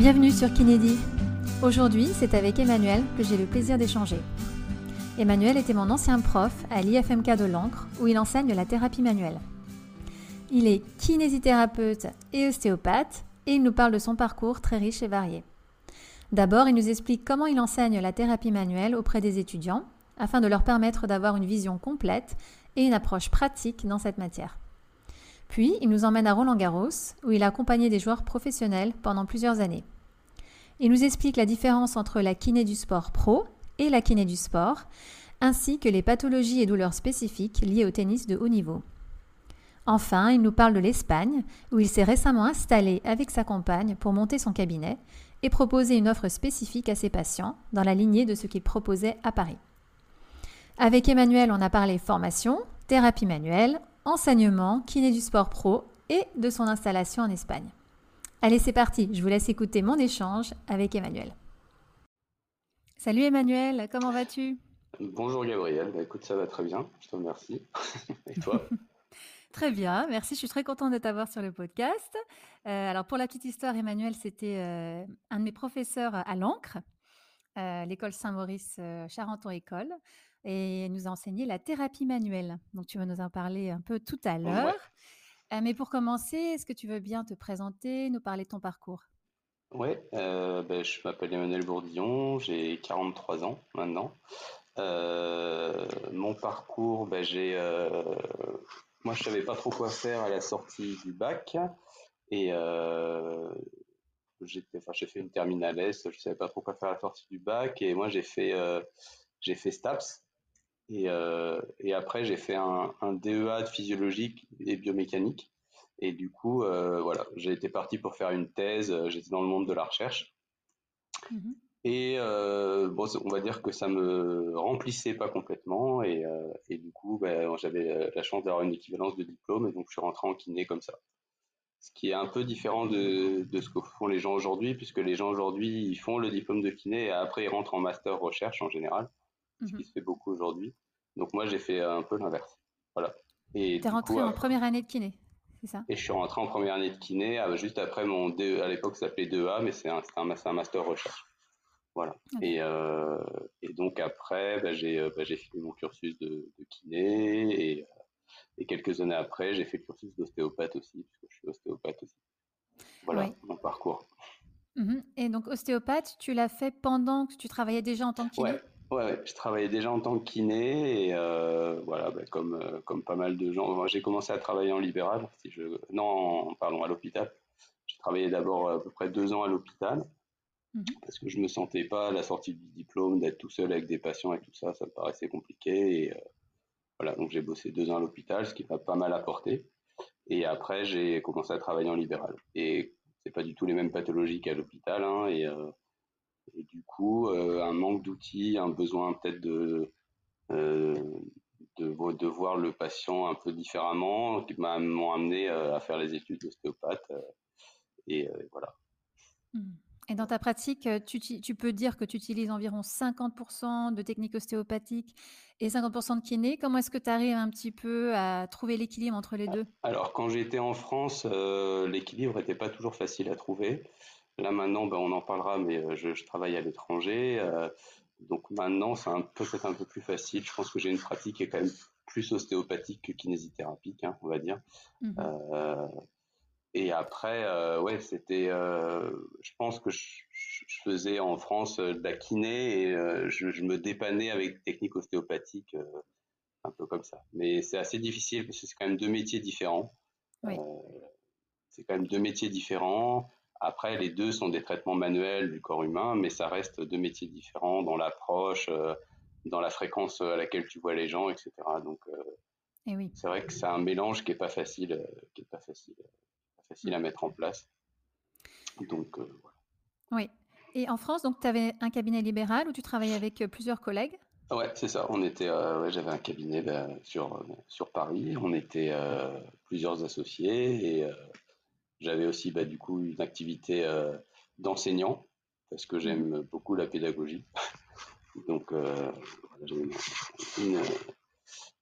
Bienvenue sur Kinédi. Aujourd'hui, c'est avec Emmanuel que j'ai le plaisir d'échanger. Emmanuel était mon ancien prof à l'IFMK de l'Ancre où il enseigne la thérapie manuelle. Il est kinésithérapeute et ostéopathe et il nous parle de son parcours très riche et varié. D'abord, il nous explique comment il enseigne la thérapie manuelle auprès des étudiants afin de leur permettre d'avoir une vision complète et une approche pratique dans cette matière. Puis, il nous emmène à Roland-Garros, où il a accompagné des joueurs professionnels pendant plusieurs années. Il nous explique la différence entre la kiné du sport pro et la kiné du sport, ainsi que les pathologies et douleurs spécifiques liées au tennis de haut niveau. Enfin, il nous parle de l'Espagne, où il s'est récemment installé avec sa compagne pour monter son cabinet et proposer une offre spécifique à ses patients dans la lignée de ce qu'il proposait à Paris. Avec Emmanuel, on a parlé formation, thérapie manuelle, enseignement, kiné du sport pro et de son installation en Espagne. Allez, c'est parti, je vous laisse écouter mon échange avec Emmanuel. Salut Emmanuel, comment vas-tu? Bonjour Gabriel, bah, écoute, ça va très bien, je te remercie. et toi? Très bien, merci. Je suis très contente de t'avoir sur le podcast. Euh, alors, pour la petite histoire, Emmanuel, c'était euh, un de mes professeurs à l'encre, euh, l'école Saint-Maurice Charenton-École et nous a enseigné la thérapie manuelle. Donc, tu vas nous en parler un peu tout à l'heure. Euh, mais pour commencer, est-ce que tu veux bien te présenter, nous parler de ton parcours? Oui, euh, ben, je m'appelle Emmanuel Bourdillon, j'ai 43 ans maintenant. Euh, mon parcours, ben, j'ai, moi je savais pas trop quoi faire à la sortie du bac et j'ai fait une terminale S, je savais pas trop quoi faire à la sortie du bac et moi j'ai fait j'ai fait STAPS, et, euh, et après, j'ai fait un, un, DEA de physiologique et biomécanique. Et du coup, euh, voilà, j'ai été parti pour faire une thèse. Euh, j'étais dans le monde de la recherche. Mmh et euh, bon, on va dire que ça me remplissait pas complètement. Et, euh, et du coup, ben, j'avais la chance d'avoir une équivalence de diplôme. Et donc, je suis rentré en kiné comme ça. Ce qui est un peu différent de, de ce que font les gens aujourd'hui, puisque les gens aujourd'hui, ils font le diplôme de kiné et après, ils rentrent en master recherche en général ce qui mhm. se fait beaucoup aujourd'hui. Donc moi, j'ai fait un peu l'inverse. Voilà. Tu es rentré en première année de kiné, c'est ça? Et je suis rentré en première année de kiné, euh, juste après mon DE, à l'époque ça s'appelait 2A, mais c'est un, un, un, master recherche. Voilà. Et, euh, et, donc après, bah, j'ai euh, bah, fait mon cursus de, de kiné et, et, quelques années après, j'ai fait le cursus d'ostéopathe aussi, puisque je suis ostéopathe aussi. Voilà mon parcours. Mhm. Et donc ostéopathe, tu l'as fait pendant que tu travaillais déjà en tant que kiné? Ouais, je travaillais déjà en tant que kiné et euh, voilà, bah, comme, euh, comme pas mal de gens. J'ai commencé à travailler en libéral, si je, non, pardon, à l'hôpital. J'ai travaillé d'abord à peu près deux ans à l'hôpital mhm. parce que je me sentais pas à la sortie du diplôme d'être tout seul avec des patients et tout ça, ça me paraissait compliqué. Et euh, voilà, donc j'ai bossé deux ans à l'hôpital, ce qui m'a pas mal apporté. Et après, j'ai commencé à travailler en libéral. Et c'est pas du tout les mêmes pathologies qu'à l'hôpital, hein, et et du coup, euh, un manque d'outils, un besoin peut-être de, euh, de, de, voir le patient un peu différemment, qui m'ont amené euh, à faire les études d'ostéopathe. et voilà. Mmh. Et dans ta pratique, tu, tu, peux dire que tu utilises environ 50% de techniques ostéopathiques et 50% de kiné. Comment est-ce que tu arrives un petit peu à trouver l'équilibre entre les deux? Alors, quand j'étais en France, l'équilibre n'était pas toujours facile à trouver. Là maintenant, ben, on en parlera, mais euh, je, travaille à l'étranger. Euh, donc maintenant, c'est un peu peut-être un peu plus facile. Je pense que j'ai une pratique qui est quand même plus ostéopathique que kinésithérapique, hein, on va dire. Mmh euh, et après, ouais, c'était. je pense que je, faisais en France de la kiné et je, me dépannais avec des techniques ostéopathiques, un peu comme ça. Mais c'est assez difficile parce que c'est quand même deux métiers différents. c'est quand même deux métiers différents. Après, les deux sont des traitements manuels du corps humain, mais ça reste deux métiers différents dans l'approche, euh, dans la fréquence à laquelle tu vois les gens, etc. Donc, euh, eh oui. c'est vrai que c'est un mélange qui est pas facile, euh, qui est pas facile, pas facile à mettre en place. Donc, voilà. Oui. Et en France, donc, tu avais un cabinet libéral où tu travaillais avec plusieurs collègues? Ouais, c'est ça. On était, j'avais un cabinet bah, sur sur Paris. On était plusieurs associés et j'avais aussi bah, du coup une activité euh, d'enseignant parce que j'aime beaucoup la pédagogie. donc euh,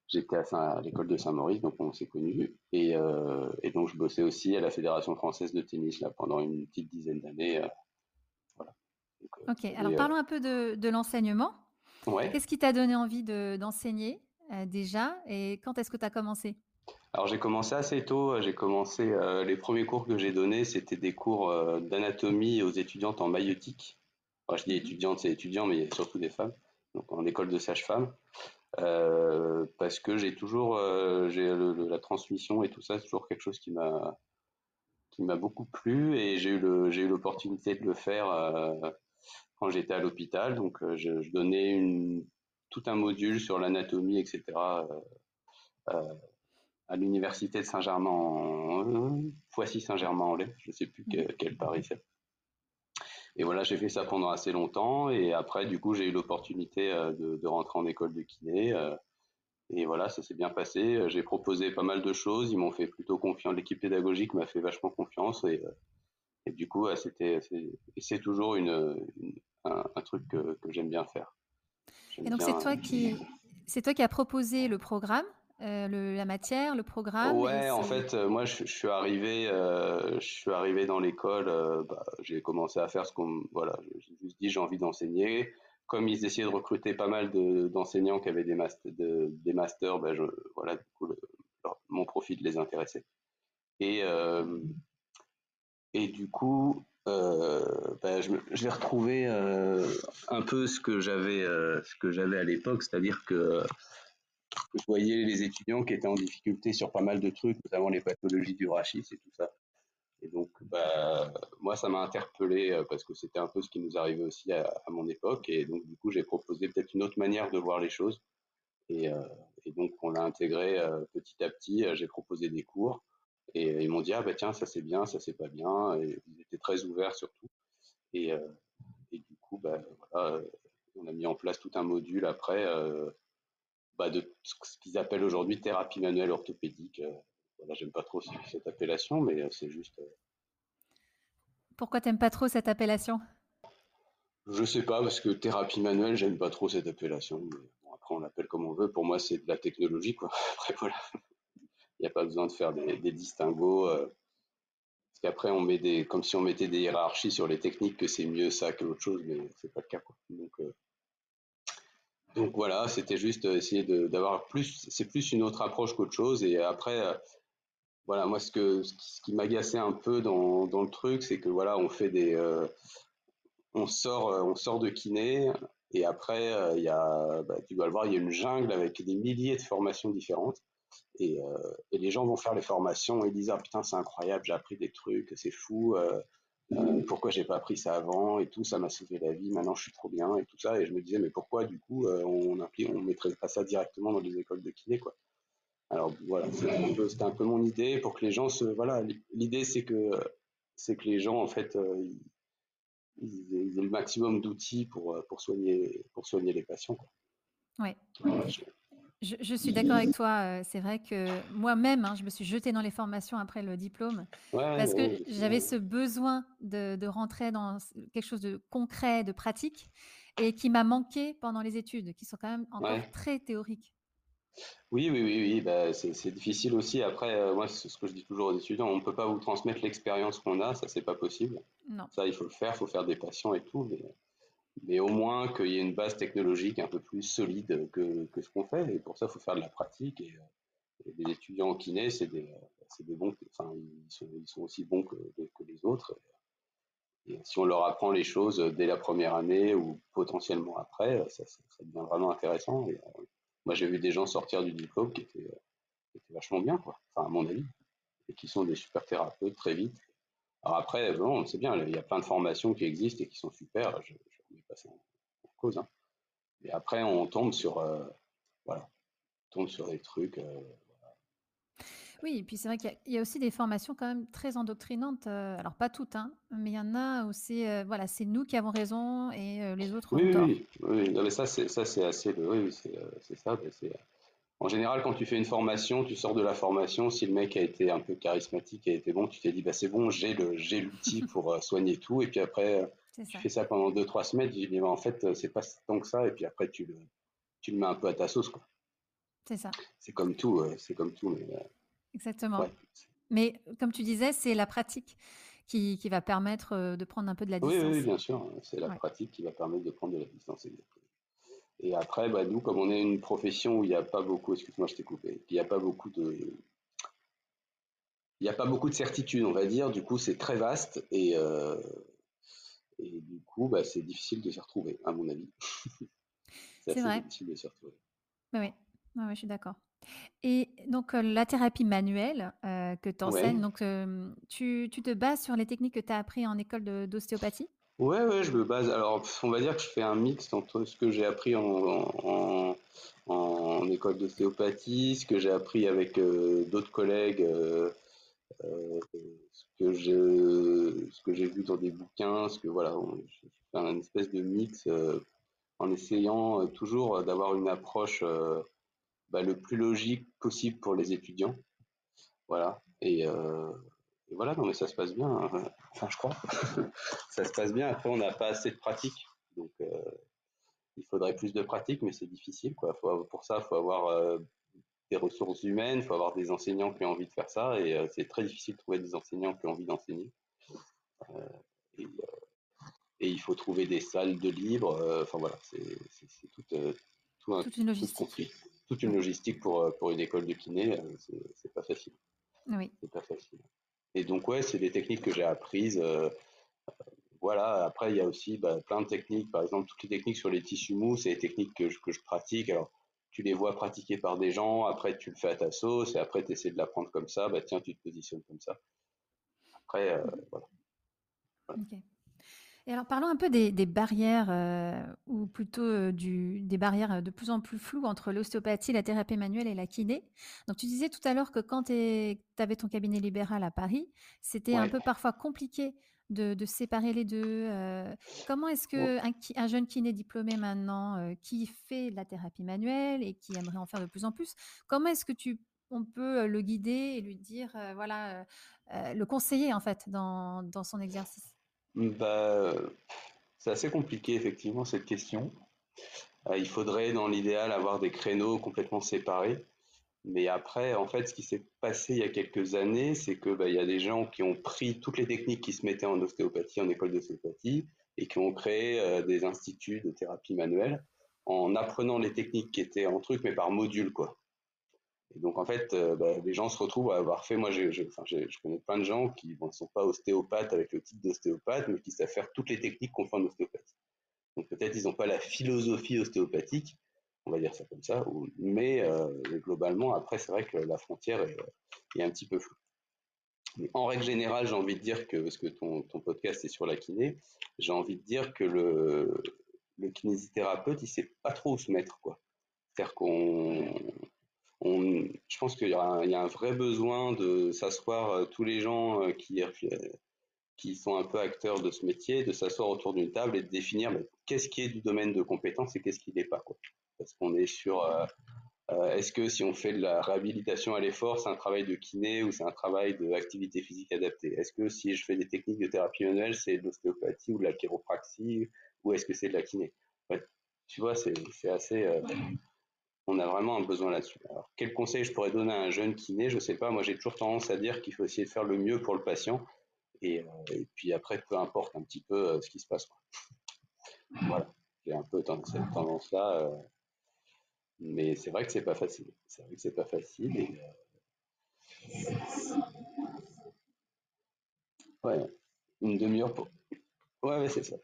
j'étais à, l'école de Saint-Maurice, donc on s'est connus. Et, euh, et, donc je bossais aussi à la Fédération française de tennis là, pendant une petite dizaine d'années OK, alors parlons un peu de de l'enseignement. Ouais. Qu'est-ce qui t'a donné envie de d'enseigner, déjà et quand est-ce que tu as commencé? Alors j'ai commencé assez tôt, j'ai commencé, heu, les premiers cours que j'ai donnés, c'était des cours, heu, d'anatomie aux étudiantes en maïeutique. Enfin, je dis Mmh étudiantes, c'est étudiants, mais il y a surtout des femmes, donc en école de sage-femme. Heu, parce que j'ai toujours, j'ai le le la transmission et tout ça, c'est toujours quelque chose qui m'a qui m'a beaucoup plu et j'ai eu le j'ai eu l'opportunité de le faire, quand j'étais à l'hôpital. Donc, je je donnais une tout un module sur l'anatomie et cetera, heu heu, à l'université de Saint-Germain-en Poissy-Saint-Germain-en-Laye, je sais plus Mmh que quelle Paris c'est. Et voilà, j'ai fait ça pendant assez longtemps et après, du coup, j'ai eu l'opportunité, heu, de de rentrer en école de kiné, heu et voilà, ça s'est bien passé. J'ai proposé pas mal de choses, ils m'ont fait plutôt confiance l'équipe pédagogique m'a fait vachement confiance et et du coup, c'était c'est toujours une, une un un truc que que j'aime bien faire. Et donc c'est toi qui c'est toi qui as proposé le programme, heu, le la matière, le programme Ouais, en fait, moi, je je suis arrivé, heu, je suis arrivé dans l'école, heu, bah, j'ai commencé à faire ce qu'on voilà, j'ai juste dit: «J'ai envie d'enseigner». Comme ils essayaient de recruter pas mal de d'enseignants qui avaient des de des masters, bah, je voilà, du coup, le leur mon profil les intéressait et et du coup, bah, je j'ai retrouvé, un peu ce que j'avais, ce que j'avais à l'époque, c'est-à-dire que voyais les étudiants qui étaient en difficulté sur pas mal de trucs, notamment les pathologies du rachis et tout ça. Et donc, bah, moi, ça m'a interpellé euh, parce que c'était un peu ce qui nous arrivait aussi à, mon époque. Et donc, du coup, j'ai proposé peut-être une autre manière de voir les choses. Et, euh, donc, on l'a intégré euh, petit à petit. J'ai proposé des cours et ils m'ont dit, ah bah tiens, ça c'est bien, ça c'est pas bien. Et ils étaient très ouverts surtout. Et, et du coup, bah, voilà, on a mis en place tout un module après bah, de ce qu'ils appellent aujourd'hui thérapie manuelle orthopédique. Euh, voilà, j'aime pas trop cette appellation, mais euh, c'est juste. Euh, pourquoi t'aimes pas trop cette appellation? Je sais pas, parce que thérapie manuelle, j'aime pas trop cette appellation. Mais bon, après, on l'appelle comme on veut. Pour moi, c'est de la technologie, quoi. Après, voilà. Il n'y a pas besoin de faire des, des distinguos. Euh, parce qu'après, on met des, comme si on mettait des hiérarchies sur les techniques, que c'est mieux ça que l'autre chose, mais c'est pas le cas, quoi. Donc, euh, donc voilà, c'était juste essayer d'avoir plus, c'est plus une autre approche qu'autre chose. Et après, euh, voilà, moi, ce, que, ce qui m'agaçait un peu dans, le truc, c'est que voilà, on fait des. Euh, on, sort, on sort de kiné, et après, euh, il y a, bah, tu dois le voir, il y a une jungle avec des milliers de formations différentes. Et, euh, et les gens vont faire les formations et disent Ah putain, c'est incroyable, j'ai appris des trucs, c'est fou. Euh, pourquoi j'ai pas appris ça avant et tout, ça m'a sauvé la vie, maintenant je suis trop bien et tout ça. Et je me disais, mais pourquoi du coup euh, on on mettrait pas ça directement dans les écoles de kiné quoi? Alors voilà, c'était un, peu, un peu mon idée pour que les gens se. Voilà, l'idée c'est que, c'est que les gens en fait euh, ils, ils, aient le maximum d'outils pour, pour, soigner, pour soigner les patients. Quoi. Ouais. Voilà, je... Je, je, suis d'accord avec toi. C'est vrai que moi-même, hein, je me suis jetée dans les formations après le diplôme ouais, parce que ouais, j'avais ce besoin de, de, rentrer dans quelque chose de concret, de pratique et qui m'a manqué pendant les études, qui sont quand même encore ouais. très théoriques. Oui, oui, oui, oui. Bah, c'est difficile aussi. Après, euh, moi, c'est ce que je dis toujours aux étudiants, on ne peut pas vous transmettre l'expérience qu'on a, ça, c'est pas possible. Non. Ça, il faut le faire, il faut faire des patients et tout. Mais mais au moins qu'il y ait une base technologique un peu plus solide que, ce qu'on fait. Et pour ça, il faut faire de la pratique. Et, les étudiants en kiné, c'est des, des bons, enfin, ils sont, ils sont aussi bons que, que les autres. Et si on leur apprend les choses dès la première année ou potentiellement après, ça, ça, devient vraiment intéressant. Euh, moi, j'ai vu des gens sortir du diplôme qui étaient, qui étaient vachement bien, quoi. Enfin, à mon avis, et qui sont des super thérapeutes très vite. Alors après, bon, c'est bien, il y a plein de formations qui existent et qui sont super. Je remets pas ça en, en cause. Hein. Et après, on tombe sur, euh, voilà, on tombe sur des trucs. Euh, voilà. Oui, et puis c'est vrai qu'il y, y, a aussi des formations quand même très endoctrinantes. Euh, alors pas toutes, hein, mais il y en a où c'est, voilà, c'est nous qui avons raison et les autres oui, ont tort. Oui, oui, non, mais ça, c'est ça, c'est assez, oui, c'est ça. En général, quand tu fais une formation, tu sors de la formation, si le mec a été un peu charismatique, a été bon, tu t'es dit, bah, c'est bon, j'ai l'outil pour soigner tout. Et puis après, tu ça. fais ça pendant deux, trois semaines, tu dis, bah, en fait, c'est pas tant que ça. Et puis après, tu le, tu le mets un peu à ta sauce. C'est ça. C'est comme tout. Euh, c'est comme tout. Mais, Exactement. Ouais. Mais comme tu disais, c'est la pratique qui, qui va permettre de prendre un peu de la Oui, oui, distance. bien sûr. C'est la Ouais. pratique qui va permettre de prendre de la distance. exactement. Et après, bah, nous, comme on est une profession où il n'y a pas beaucoup, excuse-moi, je t'ai coupé, il n'y a pas beaucoup de, il n'y a pas beaucoup de certitude, on va dire. Du coup, c'est très vaste et, euh, et du coup, bah, c'est difficile de s'y retrouver, à mon avis. C'est C'est assez vrai. difficile de s'y retrouver. Oui, oui. Ouais, ouais, je suis d'accord. Et donc, la thérapie manuelle, que tu enseignes, Ouais. donc, tu tu te bases sur les techniques que tu as appris en école de d'ostéopathie? Ouais, ouais, je me base. Alors, pff, on va dire que je fais un mix entre ce que j'ai appris en, en, en école d'ostéopathie, ce que j'ai appris avec euh, d'autres collègues, ce que ce que j'ai vu dans des bouquins, ce que voilà, je fais un espèce de mix euh, en essayant euh, toujours d'avoir une approche euh, bah, le plus logique possible pour les étudiants. Voilà. Et, euh, voilà, non mais ça se passe bien. hein. Enfin, je crois. ça se passe bien. Après, on n'a pas assez de pratique. Donc, euh, il faudrait plus de pratique, mais c'est difficile. Quoi. Pour ça, il faut avoir euh, des ressources humaines, il faut avoir des enseignants qui ont envie de faire ça. Et euh, c'est très difficile de trouver des enseignants qui ont envie d'enseigner. Et, euh, et il faut trouver des salles de libre. euh, Enfin, voilà, c'est tout, euh, tout, un, Toute une tout logistique. compris. Toute une Ouais. logistique pour, euh, pour une école de kiné, euh, c'est pas facile. Oui. C'est pas facile. Et donc, ouais, c'est des techniques que j'ai apprises. euh, voilà, après, il y a aussi bah, plein de techniques. Par exemple, toutes les techniques sur les tissus mous, c'est des techniques que je, que je pratique. Alors, tu les vois pratiquer par des gens, après, tu le fais à ta sauce, et après, tu essaies de l'apprendre comme ça. Bah, tiens, tu te positionnes comme ça. Après, euh, voilà. OK. Et alors parlons un peu des des barrières, heu, ou plutôt, du des barrières, de plus en plus floues entre l'ostéopathie, la thérapie manuelle et la kiné. Donc tu disais tout à l'heure que quand tu avais ton cabinet libéral à Paris, c'était un peu parfois compliqué de de séparer les 2. heu. Comment est-ce qu'un ki un jeune kiné diplômé maintenant, heu, qui fait de la thérapie manuelle et qui aimerait en faire de plus en plus, comment est-ce que tu on peut, heu, le guider et lui dire, voilà, le conseiller en fait dans dans son exercice? Bah, c'est assez compliqué, effectivement, cette question. Euh, il faudrait, dans l'idéal, avoir des créneaux complètement séparés. Mais après, en fait, ce qui s'est passé il y a quelques années, c'est que bah, il y a des gens qui ont pris toutes les techniques qui se mettaient en ostéopathie, en école d'ostéopathie, et qui ont créé euh, des instituts de thérapie manuelle en apprenant les techniques qui étaient en truc, mais par module, quoi. Et donc, en fait, euh, bah, les gens se retrouvent à avoir fait. Moi, je connais plein de gens qui ne sont pas ostéopathes avec le titre d'ostéopathe, mais qui savent faire toutes les techniques qu'on fait en ostéopathie. Donc, peut-être ils n'ont pas la philosophie ostéopathique, on va dire ça comme ça, mais euh, globalement, après, c'est vrai que la frontière est, un petit peu floue. En règle générale, j'ai envie de dire que, parce que ton, ton podcast est sur la kiné, j'ai envie de dire que le, kinésithérapeute, il sait pas trop où se mettre. C'est-à-dire qu'on, on, je pense qu'il y, a un- vrai besoin de s'asseoir euh, tous les gens euh, qui, qui sont un peu acteurs de ce métier, de s'asseoir autour d'une table et de définir qu'est-ce qui est du domaine de compétence et qu'est-ce qui n'est pas. Quoi. Parce qu'on est sur euh, euh, est-ce que si on fait de la réhabilitation à l'effort, c'est un travail de kiné ou c'est un travail d'activité physique adaptée? Est-ce que si je fais des techniques de thérapie manuelle, c'est de l'ostéopathie ou de la chiropraxie ou est-ce que c'est de la kiné? Tu vois, c'est assez. Euh, on a vraiment un besoin là-dessus. Alors, quel conseil je pourrais donner à un jeune kiné? Je sais pas. Moi, j'ai toujours tendance à dire qu'il faut essayer de faire le mieux pour le patient. Et, puis après, peu importe un petit peu ce qui se passe. Voilà. J'ai un peu cette tendance-là. Mais c'est vrai que c'est pas facile. C'est vrai que c'est pas facile. Euh, ouais. Une demi-heure pour. Ouais, ouais c'est ça.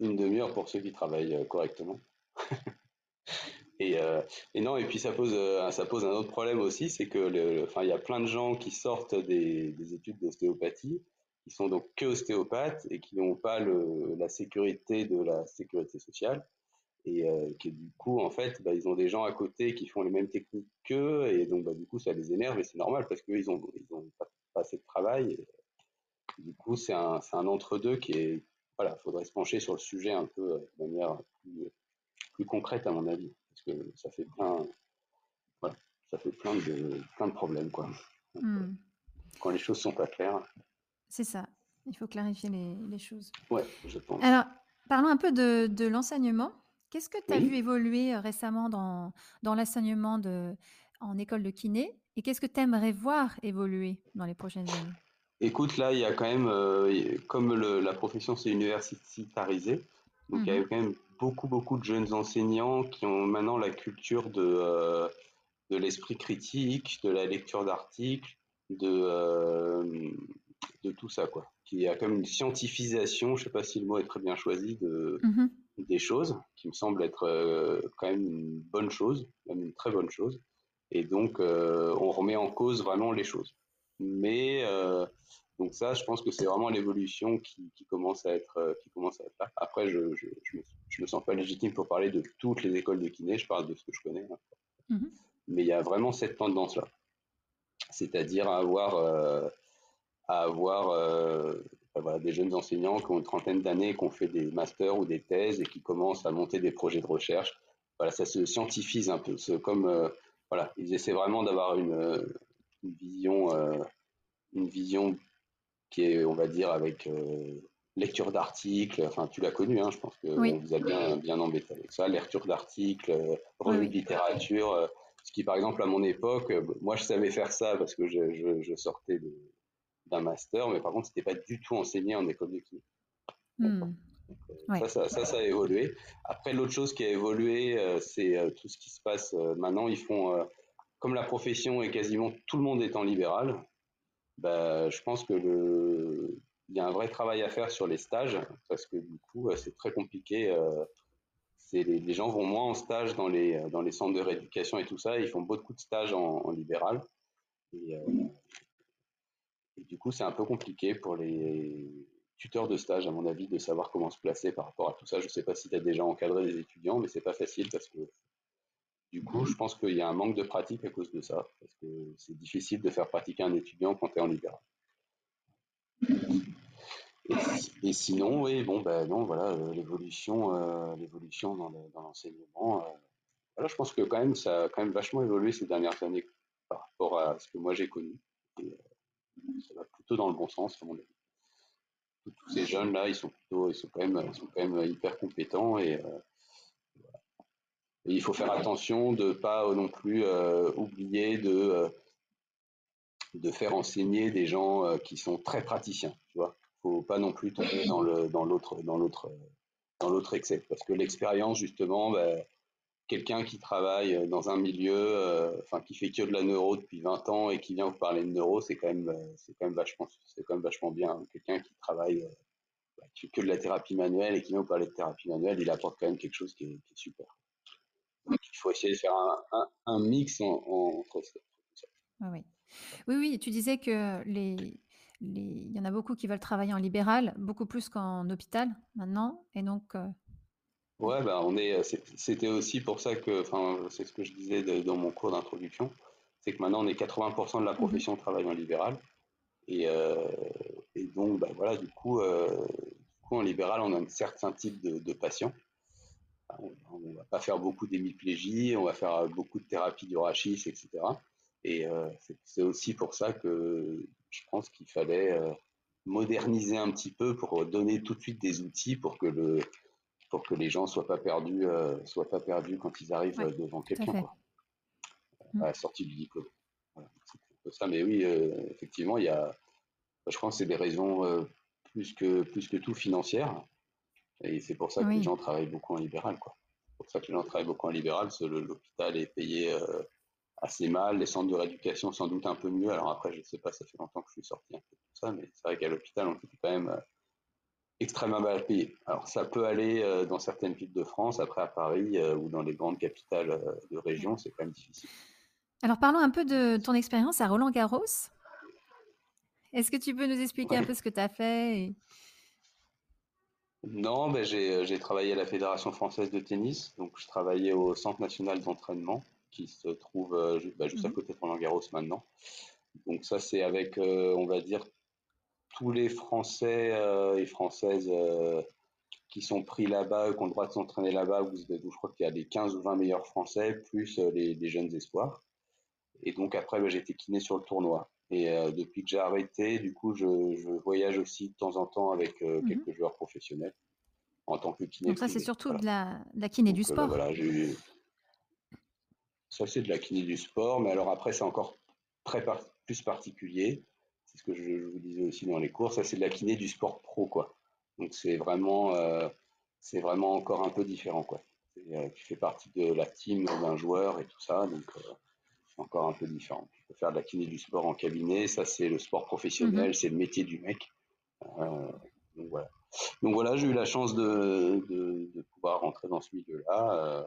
Une demi-heure pour ceux qui travaillent euh, correctement. Et, euh, et, non, et puis ça pose, ça pose un autre problème aussi, c'est que, enfin, il y a plein de gens qui sortent des, des études d'ostéopathie, qui sont donc que ostéopathes et qui n'ont pas le, la sécurité de la sécurité sociale, et euh, du coup, en fait, bah, ils ont des gens à côté qui font les mêmes techniques qu'eux, et donc bah, du coup, ça les énerve, et c'est normal parce qu'eux, ils ont, ils ont pas, pas assez de travail. Et, du coup, c'est un, un entre-deux qui est, voilà, faudrait se pencher sur le sujet un peu euh, de manière plus, plus concrète à mon avis parce que ça fait plein, voilà, ça fait plein de, plein de problèmes quoi. Donc, mmh. Quand les choses sont pas claires. C'est ça. Il faut clarifier les, les, choses. Ouais, je pense. Alors, parlons un peu de, de l'enseignement. Qu'est-ce que tu as oui. vu évoluer récemment dans, dans l'enseignement en école de kiné et qu'est-ce que tu aimerais voir évoluer dans les prochaines années? Écoute, là, il y a quand même, euh, comme le- la profession s'est universitarisée, donc il y a Mhm. quand même beaucoup, beaucoup de jeunes enseignants qui ont maintenant la culture de, euh, de l'esprit critique, de la lecture d'articles, de, euh, de tout ça, quoi. Qui y a comme une scientifisation, je sais pas si le mot est très bien choisi, de, Mhm. Des choses, qui me semble être euh, quand même une bonne chose, même une très bonne chose. Et donc, euh, on remet en cause vraiment les choses. Mais euh, donc ça, je pense que c'est vraiment l'évolution qui, qui commence à être qui commence à être là. Après, je je, je, me, je me sens pas légitime pour parler de toutes les écoles de kiné. Je parle de ce que je connais. hein. Mhm. Mais il y a vraiment cette tendance-là, c'est-à-dire à avoir euh, à avoir euh, voilà, des jeunes enseignants qui ont une trentaine d'années, qui ont fait des masters ou des thèses et qui commencent à monter des projets de recherche. Voilà, ça se scientifise un peu. Comme euh, voilà, ils essaient vraiment d'avoir une, une vision, euh, une vision qui est, on va dire, avec euh, lecture d'articles. Enfin, tu l'as connu, hein, je pense qu'on Oui, vous a bien, bien embêté avec ça. Lecture d'articles, oui, revue de littérature. ce qui, par exemple, à mon époque, moi, je savais faire ça parce que je, je, je sortais de, d'un master, mais par contre, c'était pas du tout enseigné en école de kiné. Hmm. Donc, euh, Ouais. ça, ça, ça, ça a évolué. Après, l'autre chose qui a évolué, euh, c'est euh, tout ce qui se passe maintenant. Ils font, comme la profession est quasiment tout le monde est en libéral, bah, je pense que le, il y a un vrai travail à faire sur les stages parce que du coup, c'est très compliqué. les, les gens vont moins en stage dans les, dans les centres de rééducation et tout ça. Ils font beaucoup de stages en, en libéral. Et, euh, et du coup, c'est un peu compliqué pour les tuteurs de stage, à mon avis, de savoir comment se placer par rapport à tout ça. Je ne sais pas si tu as déjà encadré des étudiants, mais c'est pas facile parce que du coup, je pense qu'il y a un manque de pratique à cause de ça. Parce que c'est difficile de faire pratiquer un étudiant quand tu es en libéral. Et, et sinon, oui, bon, ben non, voilà, euh, l'évolution, euh, l'évolution dans le- dans l'enseignement. euh, voilà, je pense que quand même, ça a quand même vachement évolué ces dernières années par rapport à ce que moi j'ai connu. Et euh, plutôt dans le bon sens. Tous ces jeunes-là, ils sont plutôt, ils sont quand même, ils sont quand même hyper compétents euh, et il faut faire attention de pas euh, non plus euh, oublier de, euh, de faire enseigner des gens euh, qui sont très praticiens, tu vois. Faut pas non plus tomber dans le, dans l'autre, dans l'autre, dans l'autre excès, parce que l'expérience justement, ben, quelqu'un qui travaille dans un milieu, euh, qui fait que de la neuro depuis 20 ans et qui vient vous parler de neuro, c'est quand même, euh, c'est quand même vachement, c'est quand même vachement bien. Quelqu'un qui travaille, euh, bah, qui fait que de la thérapie manuelle et qui vient vous parler de thérapie manuelle, il apporte quand même quelque chose qui est, super. Donc, il faut essayer de faire un, mix en, en, entre ça. Oui, oui. Oui, tu disais que les, les... il y en a beaucoup qui veulent travailler en libéral, beaucoup plus qu'en hôpital maintenant. Et donc, euh, Ouais, bah on est, c'est- c'était aussi pour ça que, enfin, c'est ce que je disais de- dans mon cours d'introduction, c'est que maintenant on est 80% de la mhm, profession travaille en libéral. Et, euh, et donc, bah, voilà, du coup, euh, du coup, en libéral, on a un certain type de, de patients. On va pas faire beaucoup d'hémiplégie, on va faire euh, beaucoup de thérapie du rachis, etc. Et euh, c'est c'est aussi pour ça que je pense qu'il fallait euh, moderniser un petit peu pour donner tout de suite des outils pour que le, pour que les gens soient pas perdus, euh, soient pas perdus quand ils arrivent ouais, euh, devant quelqu'un, fait. quoi, Mm. à la sortie du diplôme. Voilà, c'est un peu ça. Mais oui, euh, effectivement, il y a, je pense que c'est des raisons euh, plus que plus que tout financières. Et c'est pour ça que les gens travaillent beaucoup en libéral, quoi. C'est pour ça que les gens travaillent beaucoup en libéral, parce que l'hôpital est payé assez mal, les centres de rééducation sans doute un peu mieux. Alors après, je sais pas, ça fait longtemps que je suis sorti un peu de tout ça, mais c'est vrai qu'à l'hôpital, on est quand même extrêmement mal payé. Alors ça peut aller euh, dans certaines villes de France, après à Paris euh, ou dans les grandes capitales euh, de région, c'est quand même difficile. Alors, parlons un peu de ton expérience à Roland-Garros. Est-ce que tu peux nous expliquer un peu ce que tu as fait et- Non, ben j'ai travaillé à la Fédération française de tennis, donc je travaillais au Centre national d'entraînement qui se trouve bah, juste à Mhm, côté de Roland-Garros maintenant. Donc ça, c'est avec, euh, on va dire, tous les Français euh, et Françaises euh, qui sont pris là-bas, qui ont le droit de s'entraîner là-bas, où, je crois qu'il y a les 15 ou 20 meilleurs Français, plus euh, les, les jeunes espoirs. Et donc après, bah, j'ai été kiné sur le tournoi. Et euh, depuis que j'ai arrêté, du coup, je, je voyage aussi de temps en temps avec euh, mhm. quelques joueurs professionnels en tant que kiné Donc ça, c'est surtout Voilà. de la, de la kiné du euh, sport. voilà, j'ai eu ça c'est de la kiné du sport, mais alors après c'est encore très par- plus particulier. C'est ce que je, vous disais aussi dans les cours, ça c'est de la kiné du sport pro, quoi. Donc c'est vraiment, c'est vraiment encore un peu différent, quoi. tu fais partie de la team d'un joueur et tout ça, donc c'est encore un peu différent. Tu peux faire de la kiné du sport en cabinet, ça c'est le sport professionnel, mhm. c'est le métier du mec. donc voilà. Donc voilà, j'ai eu la chance de, de, pouvoir rentrer dans ce milieu-là.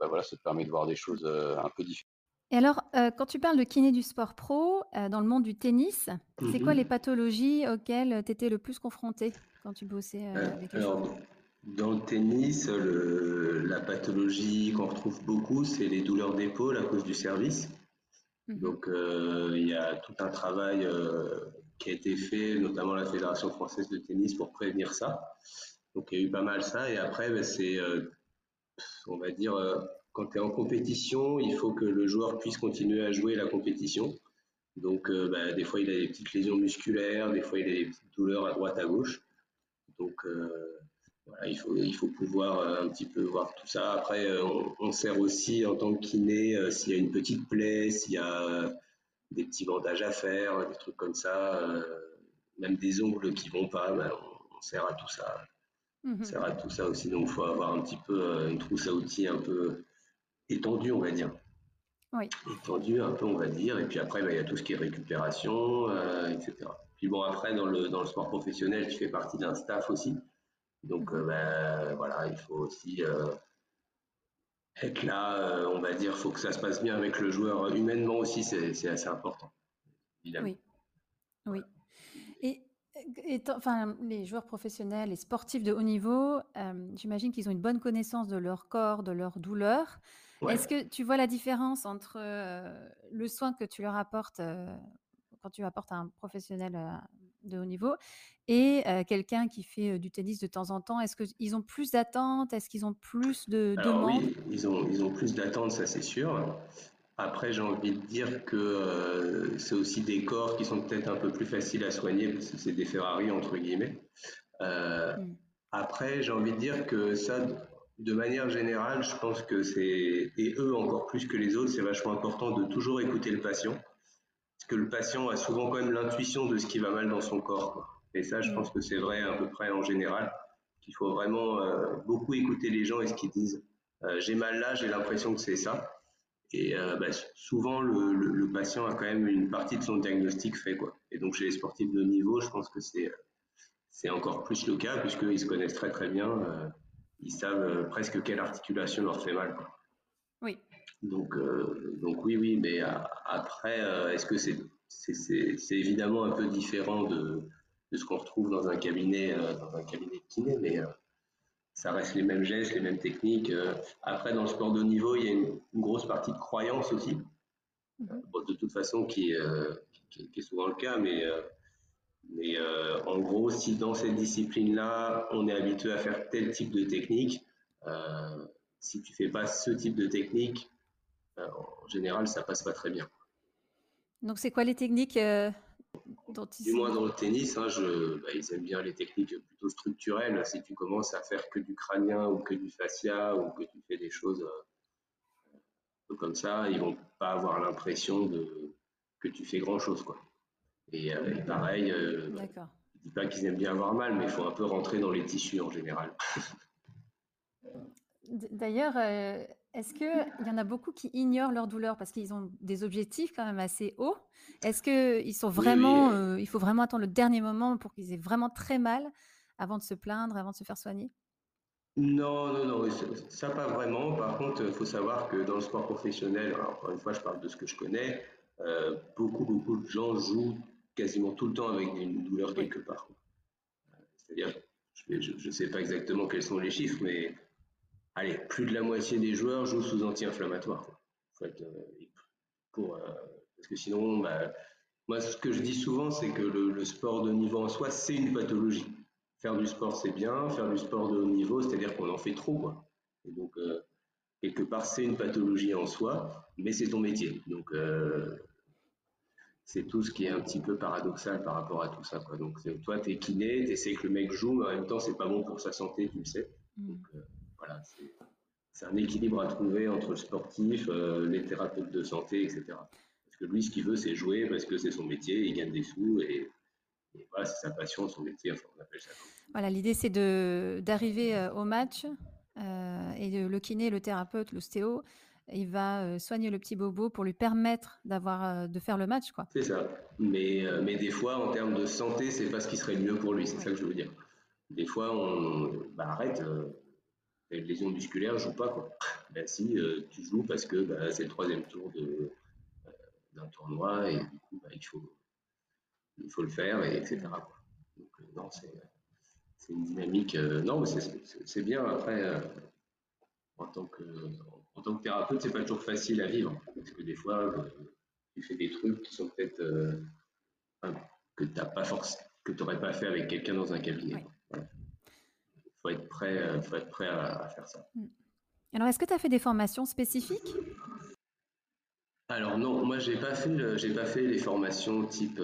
bah voilà, ça te permet de voir des choses un peu différentes. Et alors, euh, quand tu parles de kiné du sport pro, euh, dans le monde du tennis, c'est quoi mhm. les pathologies auxquelles tu étais le plus confronté quand tu bossais euh, avec les alors, Dans le tennis, la pathologie qu'on retrouve beaucoup, c'est les douleurs d'épaule à cause du service. Mhm. Donc, il y a tout un travail qui a été fait, notamment la Fédération française de tennis, pour prévenir ça. Donc, il y a eu pas mal ça. Et après, ben, c'est, on va dire, quand tu es en compétition, il faut que le joueur puisse continuer à jouer la compétition. Donc, euh, bah, des fois, il a des petites lésions musculaires, des fois, il a des petites douleurs à droite, à gauche. Donc, euh, voilà, il, faut, il faut pouvoir euh, un petit peu voir tout ça. Après, on, sert aussi en tant que kiné s'il y a une petite plaie, s'il y a des petits bandages à faire, des trucs comme ça, même des ongles qui vont pas, bah, on, sert à tout ça. On mhm. sert à tout ça aussi. Donc, il faut avoir un petit peu une trousse à outils un peu étendu, on va dire. Oui. Étendu un peu, on va dire. Et puis après, bah, il y a tout ce qui est récupération, euh, etc. Puis bon, après, dans le, dans le sport professionnel, tu fais partie d'un staff aussi. Donc, euh, bah, voilà, il faut aussi euh, être là, on va dire, il faut que ça se passe bien avec le joueur. Humainement aussi, c'est assez important. Oui. Oui. Et enfin, les joueurs professionnels, les sportifs de haut niveau, j'imagine qu'ils ont une bonne connaissance de leur corps, de leur douleur. Est-ce que tu vois la différence entre le soin que tu leur apportes quand tu apportes à un professionnel de haut niveau et quelqu'un qui fait du tennis de temps en temps? Est-ce qu'ils ont plus d'attentes? Est-ce qu'ils ont plus de demandes Oui, ils ont, ils ont plus d'attentes, ça c'est sûr. Après, j'ai envie de dire que c'est aussi des corps qui sont peut-être un peu plus faciles à soigner parce que c'est des Ferrari entre guillemets. Mmh. Après, j'ai envie de dire que ça, de manière générale, je pense que c'est, et eux encore plus que les autres, c'est vachement important de toujours écouter le patient. Parce que le patient a souvent quand même l'intuition de ce qui va mal dans son corps. Et ça, je pense que c'est vrai à peu près en général, qu'il faut vraiment euh, beaucoup écouter les gens et ce qu'ils disent. Euh, j'ai mal là, j'ai l'impression que c'est ça. Et euh, bah, souvent, le, patient a quand même une partie de son diagnostic fait. Quoi. Et donc, chez les sportifs de niveau, je pense que c'est, c'est encore plus le cas, puisqu'ils se connaissent très très bien ils savent euh, presque quelle articulation leur fait mal. Oui. Donc, euh, donc oui, oui, mais euh, après, est-ce que c'est c'est évidemment un peu différent de, de ce qu'on retrouve dans un cabinet dans un cabinet de kiné, mais ça reste les mêmes gestes, les mêmes techniques. après, dans le sport de niveau, il y a une, grosse partie de croyance aussi. Mhm. de toute façon, qui, qui, qui, est souvent le cas, mais mais euh, en gros, si dans cette discipline-là, on est habitué à faire tel type de technique, euh, si tu fais pas ce type de technique, euh, en général, ça passe pas très bien. Donc, c'est quoi les techniques dont ils Du moins dans le tennis, hein, je, bah, ils aiment bien les techniques plutôt structurelles. Si tu commences à faire que du crânien ou que du fascia ou que tu fais des choses comme ça, ils vont pas avoir l'impression de que tu fais grand chose, quoi. Et, euh, pareil, euh, je ne dis pas qu'ils aiment bien avoir mal, mais il faut un peu rentrer dans les tissus en général. D'ailleurs, euh, est-ce qu'il y en a beaucoup qui ignorent leur douleur parce qu'ils ont des objectifs quand même assez hauts? Est-ce qu'il sont vraiment, il faut vraiment attendre le dernier moment pour qu'ils aient vraiment très mal avant de se plaindre, avant de se faire soigner? Non, non, non, ça pas vraiment. Par contre, il faut savoir que dans le sport professionnel, encore une fois, je parle de ce que je connais, beaucoup, beaucoup de gens jouent quasiment tout le temps avec une douleur quelque part. C'est-à-dire, je ne sais pas exactement quels sont les chiffres, mais allez, plus de la moitié des joueurs jouent sous anti-inflammatoire. Euh, pour, euh, parce que sinon, bah, moi, ce que je dis souvent, c'est que le, sport de niveau en soi, c'est une pathologie. Faire du sport, c'est bien. Faire du sport de haut niveau, c'est-à-dire qu'on en fait trop. Quoi. Et donc, euh, quelque part, c'est une pathologie en soi, mais c'est ton métier. Donc, c'est tout ce qui est un petit peu paradoxal par rapport à tout ça. Quoi. Donc, toi, tu es kiné, tu essaies que le mec joue, mais en même temps, c'est pas bon pour sa santé, tu le sais. Mm. Donc, euh, voilà, c'est un équilibre à trouver entre le sportif, euh, les thérapeutes de santé, etc. Parce que lui, ce qu'il veut, c'est jouer parce que c'est son métier, il gagne des sous et, voilà, c'est sa passion, son métier, enfin, on appelle ça. Voilà, l'idée c'est d'arriver au match et le kiné, le thérapeute, l'ostéo, il va soigner le petit bobo pour lui permettre d'avoir de faire le match quoi. C'est ça. Mais mais des fois en termes de santé, c'est pas ce qui serait mieux pour lui, c'est ça que je veux dire. Des fois on bah, arrête une lésion musculaire, joue pas quoi. Ben si tu joues parce que bah, c'est le troisième tour de d'un tournoi et du coup bah, il faut il faut le faire et etc. Donc non c'est c'est une dynamique non mais c'est bien après en tant que en tant que thérapeute, c'est pas toujours facile à vivre parce que des fois, euh, tu fais des trucs qui sont peut-être euh, que t'as pas force, que tu n'aurais pas fait avec quelqu'un dans un cabinet. Il faut être prêt, euh, faut être prêt à, faire ça. Mm. Alors, est-ce que tu as fait des formations spécifiques? Alors non, moi j'ai pas fait j'ai pas fait les formations type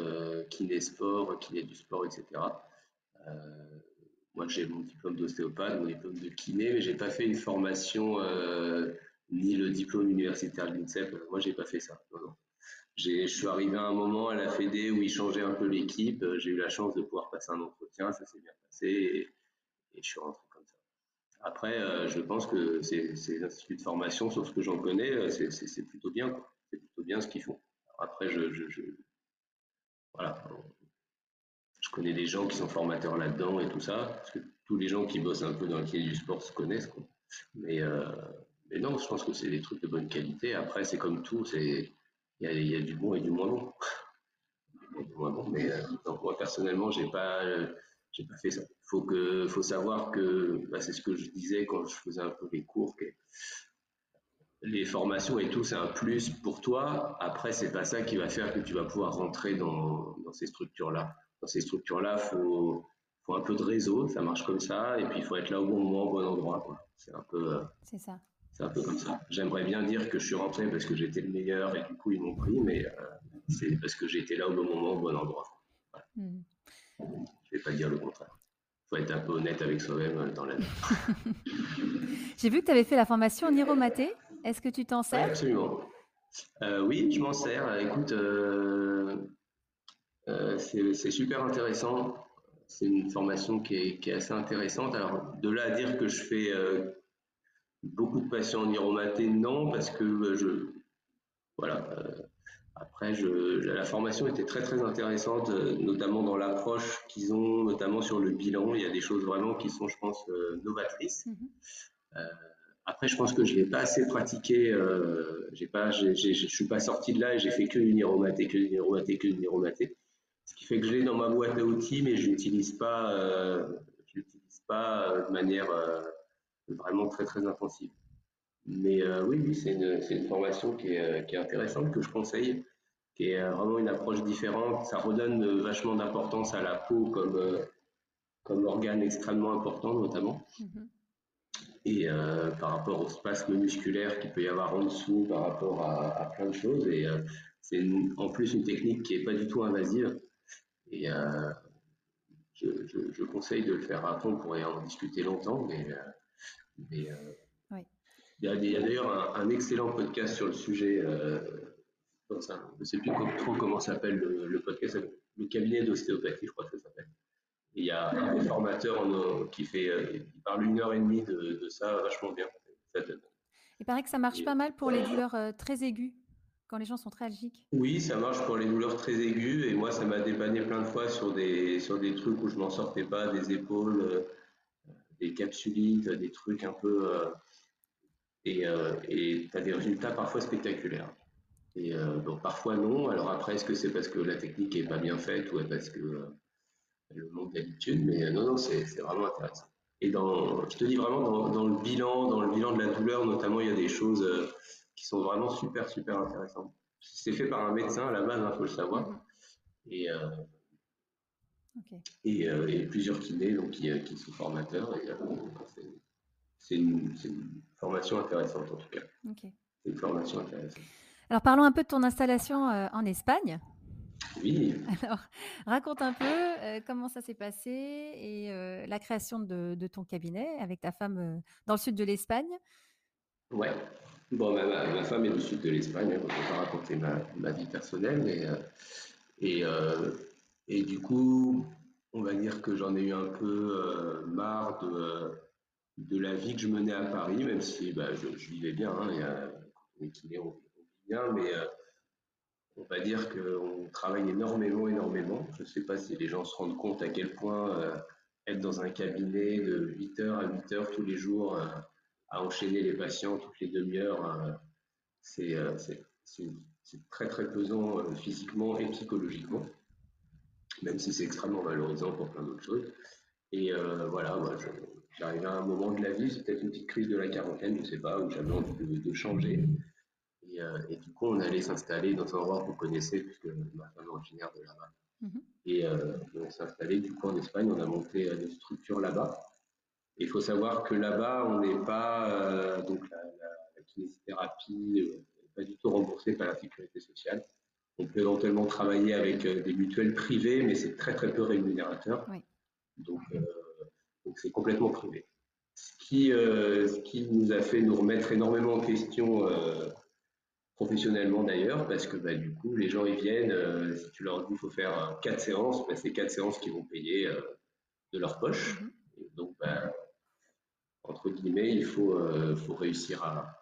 kiné sport, kiné du sport, etc. moi j'ai mon diplôme d'ostéopathe, mon diplôme de kiné, mais j'ai pas fait une formation ni le diplôme universitaire de l'INSEP. Moi, j'ai pas fait ça. Je suis arrivé à un moment à la Fédé où ils changeaient un peu l'équipe. J'ai eu la chance de pouvoir passer un entretien, ça s'est bien passé et, je suis rentré comme ça. Après, euh, je pense que ces, instituts de formation, sur ce que j'en connais, euh, c'est plutôt bien. C'est plutôt bien ce qu'ils font. après, je, voilà, je connais des gens qui sont formateurs là-dedans et tout ça, parce que tous les gens qui bossent un peu dans le milieu du sport se connaissent. Mais euh, mais non, je pense que c'est des trucs de bonne qualité. Après, c'est comme tout, il y, a, du bon et du moins bon. Mais euh, moi personnellement, j'ai pas, j'ai pas fait ça. Faut faut savoir que, bah, c'est ce que je disais quand je faisais un peu les cours, que les formations et tout, c'est un plus pour toi. Après, c'est pas ça qui va faire que tu vas pouvoir rentrer dans, dans ces structures-là. Dans ces structures-là, faut, faut un peu de réseau, ça marche comme ça, et puis il faut être là au bon moment, au bon endroit. C'est un peu. Euh, c'est ça. C'est un peu comme ça. J'aimerais bien dire que je suis rentré parce que j'étais le meilleur et du coup ils m'ont pris, mais euh, c'est parce que j'étais là au bon moment, au bon endroit. Hmm. Je ne vais pas dire le contraire. Il faut être un peu honnête avec soi-même euh, dans la vie. J'ai vu que tu avais fait la formation Niromaté. Est-ce que tu t'en sers? Absolument. Euh, oui, je m'en sers. Écoute, c'est super intéressant. C'est une formation qui est, qui est, assez intéressante. Alors, de là à dire que je fais Beaucoup de patients niromatés, non, parce que euh, je. Voilà. Euh, après, je, la formation était très très intéressante, euh, notamment dans l'approche qu'ils ont, notamment sur le bilan. Il y a des choses vraiment qui sont, je pense, novatrices. Mm-hmm. après, je pense que je l'ai pas assez pratiqué. j'ai pas, je suis pas sorti de là et j'ai fait que du niromaté, que du niromaté, que du niromaté. Ce qui fait que je l'ai dans ma boîte à outils, mais je l'utilise pas, je l'utilise pas de manière vraiment très très intensive. Mais euh, oui, oui, c'est une, une, formation qui est, euh, qui est, intéressante, que je conseille, qui est euh, vraiment une approche différente. Ça redonne vachement d'importance à la peau comme, comme organe extrêmement important notamment. Mm-hmm. Et par rapport au spasme musculaire qu'il peut y avoir en dessous, par rapport à, plein de choses. Et c'est en plus une technique qui n'est pas du tout invasive. Et je, je, je, conseille de le faire à fond, on pourrait en discuter longtemps, mais euh, il y a, d'ailleurs un, excellent podcast sur le sujet. Euh, je ne sais plus trop comment s'appelle le, podcast, le cabinet d'ostéopathie, je crois que ça s'appelle. Il y a un des formateurs qui fait, euh, il parle une heure et demie de, ça, vachement bien. il paraît que ça marche pas mal pour les douleurs très aiguës, quand les gens sont très algiques. Oui, ça marche pour les douleurs très aiguës, et moi, ça m'a dépanné plein de fois sur des, sur des trucs où je m'en sortais pas, des épaules, des capsulites, des trucs un peu. Euh, et euh, tu as des résultats parfois spectaculaires. Et euh, donc parfois non. Alors après, est-ce que c'est parce que la technique est pas bien faite ou parce que le manque d'habitude? Mais non, non, c'est vraiment intéressant. Et dans, je te dis vraiment, dans, dans, le bilan, dans le bilan de la douleur, notamment, il y a des choses qui sont vraiment super, super intéressantes. C'est fait par un médecin à la base, il hein, faut le savoir. Et, euh, et, plusieurs kinés donc, qui, euh, qui sont formateurs. Et, euh, c'est une, formation intéressante en tout cas. C'est une formation intéressante. Alors parlons un peu de ton installation en Espagne. Oui. Alors raconte un peu comment ça s'est passé et la création de, de, ton cabinet avec ta femme dans le sud de l'Espagne. Ouais. Bon, ma, femme est du sud de l'Espagne, hein, je ne vais pas raconter ma, vie personnelle, mais, et, et du coup, on va dire que j'en ai eu un peu marre de, de la vie que je menais à Paris, même si bah, je, vivais bien, hein, on vit bien, mais on va dire qu'on travaille énormément, énormément. Je ne sais pas si les gens se rendent compte à quel point euh, être dans un cabinet de 8h à 8h tous les jours, euh, à enchaîner les patients toutes les demi-heures, euh, c'est très très pesant physiquement et psychologiquement, même si c'est extrêmement valorisant pour plein d'autres choses. Et voilà, moi, j'arrive à un moment de la vie, c'est peut-être une petite crise de la quarantaine, je ne sais pas, où j'avais envie de changer. Euh, et, du coup, on allait s'installer dans un endroit qu'on connaissait, puisque ma femme est originaire de là-bas. Mhm. Et euh, on s'est installé du coup en Espagne, on a monté une structure là-bas. Il faut savoir que là-bas, on n'est pas, euh, donc la, kinésithérapie n'est pas du tout remboursée par la sécurité sociale. On peut éventuellement travailler avec des mutuelles privées, mais c'est très très peu rémunérateur. Donc, donc c'est complètement privé. Ce qui, ce qui nous a fait nous remettre énormément en question professionnellement d'ailleurs, parce que bah, du coup, les gens ils viennent, euh, si tu leur dis qu'il faut faire euh, quatre séances, bah, c'est quatre séances qu'ils vont payer euh, de leur poche. Mhm. donc, bah, entre guillemets, il faut, faut réussir à,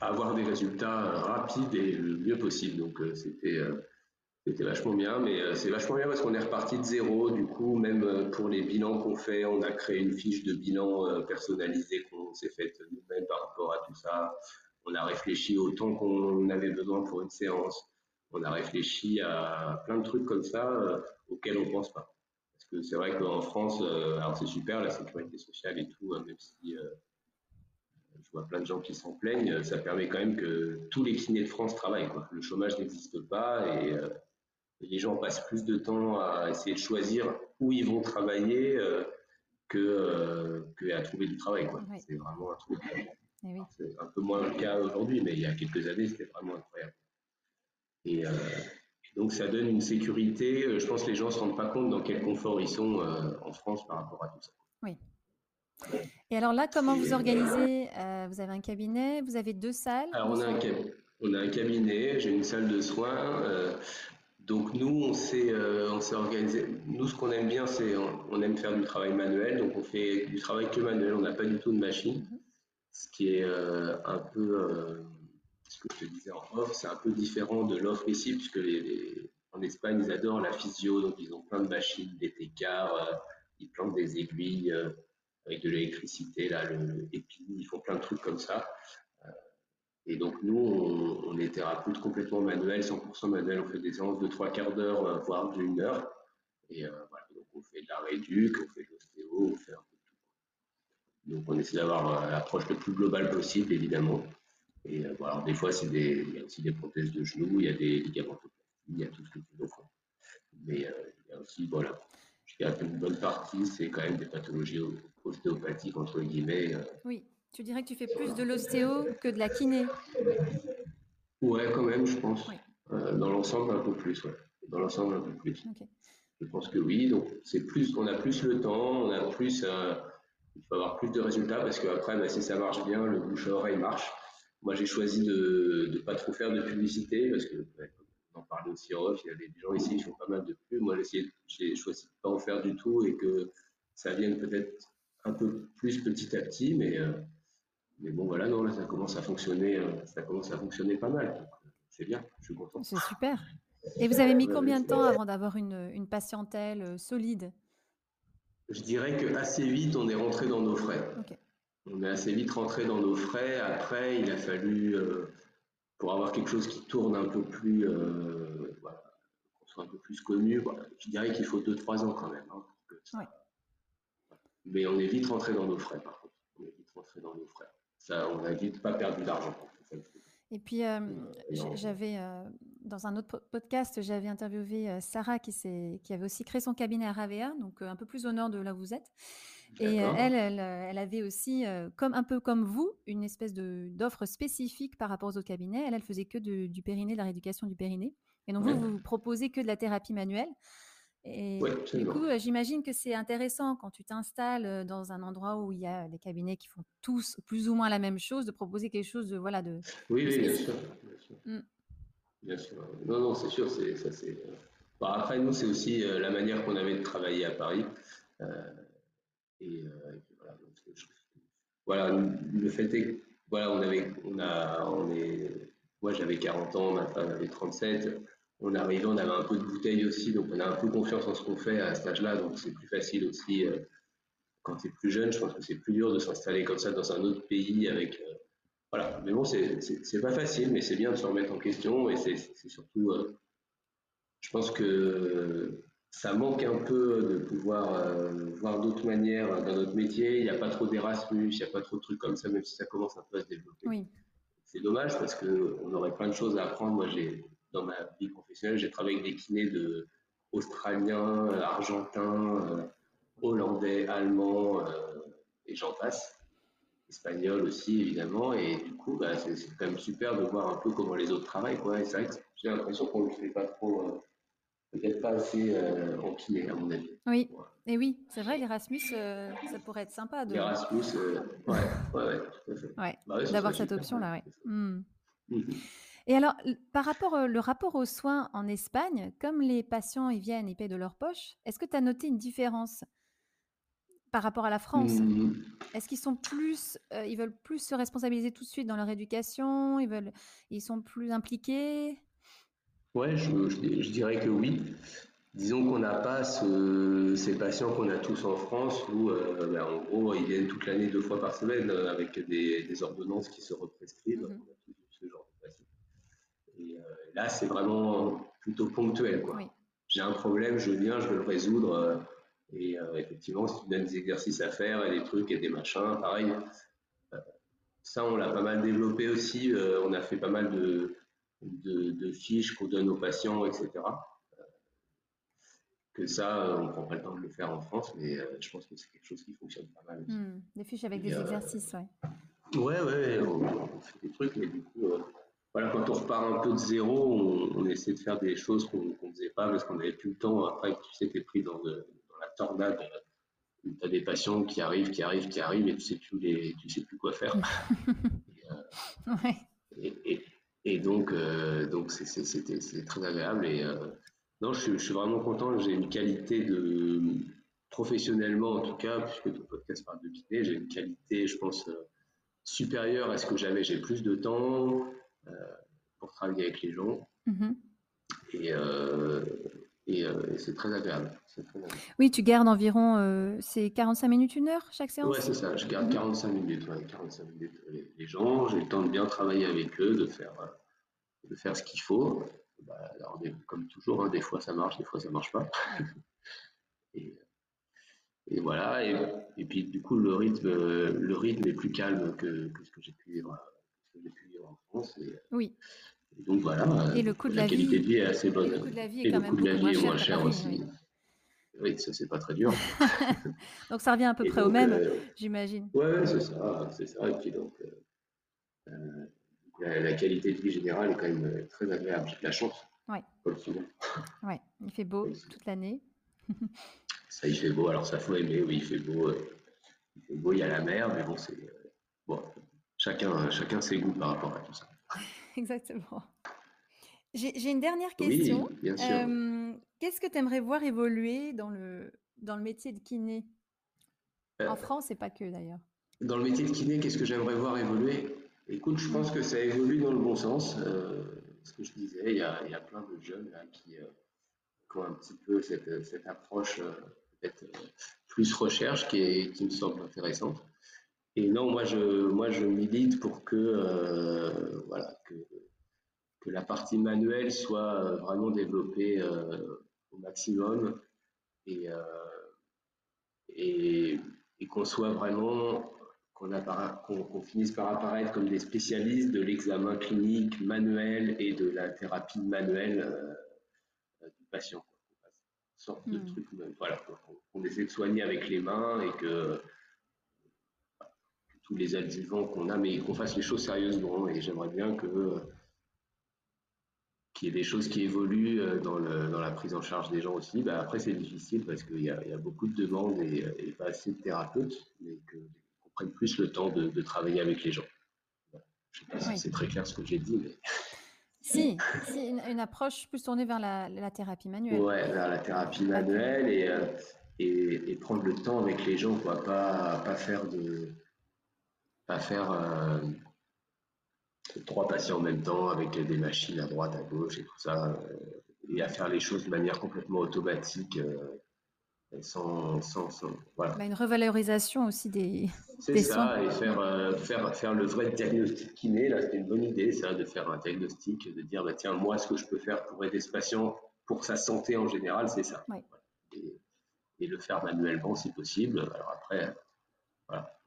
avoir des résultats rapides et le mieux possible. Donc, c'était c'était vachement bien, mais c'est vachement bien parce qu'on est reparti de zéro. Du coup, même pour les bilans qu'on fait, on a créé une fiche de bilan personnalisée qu'on s'est faite nous-mêmes par rapport à tout ça. On a réfléchi au temps qu'on avait besoin pour une séance. On a réfléchi à plein de trucs comme ça euh, auxquels on ne pense pas. Parce que c'est vrai qu'en France, euh, alors c'est super la sécurité sociale et tout, hein, même si euh, je vois plein de gens qui s'en plaignent, ça permet quand même que tous les kinés de France travaillent. Le chômage n'existe pas et, les gens passent plus de temps à essayer de choisir où ils vont travailler que, à trouver du travail. C'est vraiment un truc. Eh c'est un peu moins le cas aujourd'hui, mais il y a quelques années, c'était vraiment incroyable. Et euh, donc, ça donne une sécurité. Euh, je pense que les gens ne se rendent pas compte dans quel confort ils sont euh, en France par rapport à tout ça. Oui. Et alors là, comment vous organisez Vous avez un cabinet, vous avez deux salles Alors, on a, un on a un cabinet, j'ai une salle de soins. donc, nous, on s'est organisé. Nous, ce qu'on aime bien, c'est on, aime faire du travail manuel. Donc, on fait du travail que manuel. On n'a pas du tout de machine. Mhm ce qui est euh, un peu, euh, ce que je te disais en off, c'est un peu différent de l'offre ici, puisque les, en Espagne, ils adorent la physio, donc ils ont plein de machines, des técards, euh, ils plantent des aiguilles avec de l'électricité, là, le, ils font plein de trucs comme ça. Et donc nous, on, est thérapeute complètement manuel, 100% manuel, on fait des séances de trois quarts d'heure, voire d'une heure. Et voilà, donc on fait de la réduc, on fait de l'ostéo, on fait un donc on essaie d'avoir euh, l'approche le plus globale possible, évidemment. Et euh, voilà, des fois, c'est des, il y a aussi des prothèses de genoux, il y a des ligamentoplasties, il y a tout ce que tu veux. Mais euh, il y a aussi, voilà, je dirais qu'une bonne partie, c'est quand même des pathologies ostéopathiques, entre guillemets. Oui, tu dirais que tu fais plus de l'ostéo que de la kiné Ouais, quand même, je pense. dans l'ensemble, un peu plus, ouais. Dans l'ensemble, un peu plus. Je pense que oui. Donc, c'est plus, on a plus le temps, on a plus il faut avoir plus de résultats parce qu'après, bah, si ça marche bien, le bouche à oreille marche. Moi, j'ai choisi de ne pas trop faire de publicité parce que, on en parlait aussi en off, il y a des gens ici qui font pas mal de pubs. Moi, j'ai choisi de ne pas en faire du tout et que ça vienne peut-être un peu plus petit à petit, mais, euh, mais bon, voilà, non, là, ça commence à fonctionner, euh, ça commence à fonctionner pas mal. Euh, c'est bien, je suis content. C'est super. Et vous avez mis combien de temps avant d'avoir une, une patientèle solide? Je dirais que assez vite, on est rentré dans nos frais. On est assez vite rentré dans nos frais. Après, il a fallu, euh, pour avoir quelque chose qui tourne un peu plus, euh, voilà, qu'on soit un peu plus connu, je dirais qu'il faut 2-3 ans quand même. Hein, Mais on est vite rentré dans nos frais, par contre. On est vite rentré dans nos frais. Ça, on n'a vite pas perdu d'argent. Et puis, euh, j'avais, euh, dans un autre podcast, j'avais interviewé euh, Sarah qui, qui avait aussi créé son cabinet à Ravea, donc un peu plus au nord de là où vous êtes. Et elle, elle, avait aussi, comme, un peu comme vous, une espèce d'offre spécifique par rapport aux autres cabinets. Elle, elle faisait que du périnée, de la rééducation du périnée. Et donc, vous, vous proposez que de la thérapie manuelle. Et du coup, j'imagine que c'est intéressant quand tu t'installes dans un endroit où il y a des cabinets qui font tous plus ou moins la même chose, de proposer quelque chose de voilà de. Oui, oui, bien sûr, mmh. bien sûr. Non, non, c'est sûr, c'est ça, c'est. Bah, après, nous, c'est aussi la manière qu'on avait de travailler à Paris. et, voilà, voilà, le fait est, voilà, on avait, on a, on est, moi j'avais 40 ans, ma femme avait 37 on arrivait, on avait un peu de bouteille aussi, donc on a un peu confiance en ce qu'on fait à cet âge-là, donc c'est plus facile aussi. Euh, quand tu es plus jeune, je pense que c'est plus dur de s'installer comme ça dans un autre pays avec. Euh, voilà, mais bon, c'est pas facile, mais c'est bien de se remettre en question et c'est surtout. Euh, je pense que ça manque un peu de pouvoir voir d'autres manières dans notre métier. Il n'y a pas trop d'Erasmus, il n'y a pas trop de trucs comme ça, même si ça commence un peu à se développer. Oui. C'est dommage parce qu'on aurait plein de choses à apprendre. Moi, j'ai dans ma vie professionnelle, j'ai travaillé avec des kinés de australiens, argentins, euh, hollandais, allemands euh, et j'en passe. Espagnol aussi, évidemment. Et du coup, bah, c'est quand même super de voir un peu comment les autres travaillent. Quoi. Et c'est vrai que j'ai l'impression qu'on ne le fait pas trop, euh, peut-être pas assez en kiné, à mon avis. Oui, et oui, c'est vrai, l'Erasmus, ça pourrait être sympa. De... L'Erasmus, ouais, ouais, ouais, tout à fait. Ouais, bah D'avoir cette option-là, oui. Et alors, par rapport le rapport aux soins en Espagne, comme les patients ils viennent, ils paient de leur poche, est-ce que tu as noté une différence par rapport à la France? Mmh. Est-ce qu'ils sont plus, ils veulent plus se responsabiliser tout de suite dans leur éducation? Ils veulent, ils sont plus impliqués? Ouais, je, dirais que oui. Disons qu'on n'a pas ces patients qu'on a tous en France où, ben, en gros, ils viennent toute l'année deux fois par semaine avec des, ordonnances qui se represcrivent. Mmh Là, c'est vraiment plutôt ponctuel. Quoi. J'ai un problème, je viens, je veux le résoudre. Euh, et euh, effectivement, si tu donnes des exercices à faire et des trucs et des machins, pareil. Euh, ça, on l'a pas mal développé aussi. on a fait pas mal de, de, fiches qu'on donne aux patients, etc. que ça, on ne prend pas le temps de le faire en France, mais je pense que c'est quelque chose qui fonctionne pas mal. Aussi. Hmm, des fiches avec des exercices, ouais. Ouais, ouais, on, on, fait des trucs, mais du coup, voilà, quand on repart un peu de zéro, on, essaie de faire des choses qu'on ne faisait pas parce qu'on n'avait plus le temps. Après, tu sais, tu es pris dans, la tornade. Tu as des patients qui arrivent, qui arrivent, qui arrivent et tu sais plus, les, tu sais plus quoi faire. et, euh, et, donc, euh, donc c'est très agréable. Et euh, non, je, suis vraiment content. J'ai une qualité de professionnellement en tout cas, puisque ton podcast parle de kiné, j'ai une qualité, je pense, supérieure à ce que j'avais. J'ai plus de temps. Euh, pour travailler avec les gens. Mhm. Et, euh, euh, et, c'est très agréable. Oui, tu gardes environ c'est 45 minutes, une heure chaque séance? Oui, c'est ça. Je garde 45 mhm. minutes, 45 minutes les, gens. J'ai le temps de bien travailler avec eux, de faire, de faire ce qu'il faut. Bah, alors, comme toujours, hein, des fois ça marche, des fois ça marche pas. et, et, voilà. Et, et, puis du coup, le rythme, le rythme est plus calme que, que ce que j'ai pu vivre depuis en France. Et, oui. donc voilà. Et le coût de la, qualité de vie est assez bonne. Le coût de la vie est, quand même beaucoup moins cher, aussi. Oui. ça c'est pas très dur. donc ça revient à peu près au même, euh, j'imagine. Ouais, c'est ça, c'est ça. Et puis donc euh, euh, la, qualité de vie générale est quand même très agréable. J'ai de la chance. Ouais. Ouais, il fait beau toute l'année. ça, il fait beau. Alors ça faut aimer. Oui, il fait beau. il fait beau. Il y a la mer, mais bon, c'est bon chacun, chacun ses goûts par rapport à tout ça. Exactement. J'ai une dernière question. Oui, bien sûr. Euh, qu'est-ce que tu aimerais voir évoluer dans le, dans le métier de kiné? En euh, France et pas que d'ailleurs. Dans le métier de kiné, qu'est-ce que j'aimerais voir évoluer? Écoute, je pense que ça évolue dans le bon sens. Euh, ce que je disais, il y a, il y a plein de jeunes là, qui, ont un petit peu cette, cette approche peut-être plus recherche qui, est, qui me semble intéressante. Et non, moi je, moi je milite pour que, euh, voilà, que, que, la partie manuelle soit euh, vraiment développée euh, au maximum et, et, qu'on soit vraiment, qu'on finisse par apparaître comme des spécialistes de l'examen clinique manuel et de la thérapie manuelle du patient. Sorte de hmm. truc, voilà, qu'on essaie de soigner avec les mains et que tous les adjuvants qu'on a, mais qu'on fasse les choses sérieusement. Et j'aimerais bien que qu'il y ait des choses qui évoluent dans, dans, la prise en charge des gens aussi. Bah, après, c'est difficile parce qu'il y, y, a beaucoup de demandes et, et, pas assez de thérapeutes, mais qu'on prenne plus le temps de, de, travailler avec les gens. Je ne sais pas si c'est très clair ce que j'ai dit, mais. Si, une, approche plus tournée vers la, la thérapie manuelle. Ouais, vers la thérapie manuelle et, et, et, prendre le temps avec les gens, quoi. Pas, pas faire de. Pas faire. Euh, trois patients en même temps avec des machines à droite, à gauche et tout ça, euh, et à faire les choses de manière complètement automatique, euh, sans, sans, voilà. Bah, une revalorisation aussi des. C'est ça, et faire, faire, faire le vrai diagnostic kiné, là, c'est une bonne idée, ça, de faire un diagnostic, de dire, bah, tiens, moi, ce que je peux faire pour aider ce patient, pour sa santé en général, c'est ça. Et, et, le faire manuellement si possible. Alors après,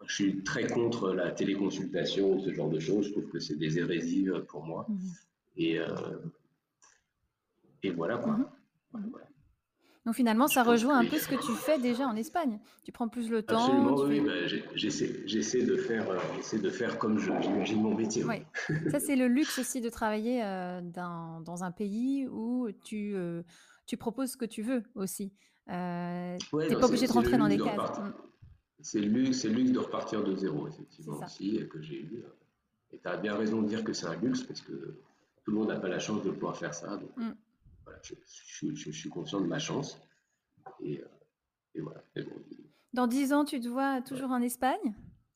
je suis très contre la téléconsultation, ce genre de choses. Je trouve que c'est des hérésies euh, pour moi. Et, euh, et voilà quoi. Mhm. Mhm. Donc finalement, ça rejoint un peu ce que tu fais déjà en Espagne. Tu prends plus le temps. Absolument, oui. Bah, j'essaie de faire, euh, de faire comme j'imagine mon métier. Oui. ça, c'est le luxe aussi de travailler dans, dans, un pays où tu, tu proposes ce que tu veux aussi. tu n'es pas obligé de rentrer dans les cases. C'est le, luxe, luxe de repartir de zéro, effectivement, aussi, que j'ai eu. Et tu as bien raison de dire que c'est un luxe, parce que tout le monde n'a pas la chance de pouvoir faire ça. Donc, mm. voilà, je, suis conscient de ma chance. Et, euh, voilà. Dans dix ans, tu te vois toujours en Espagne?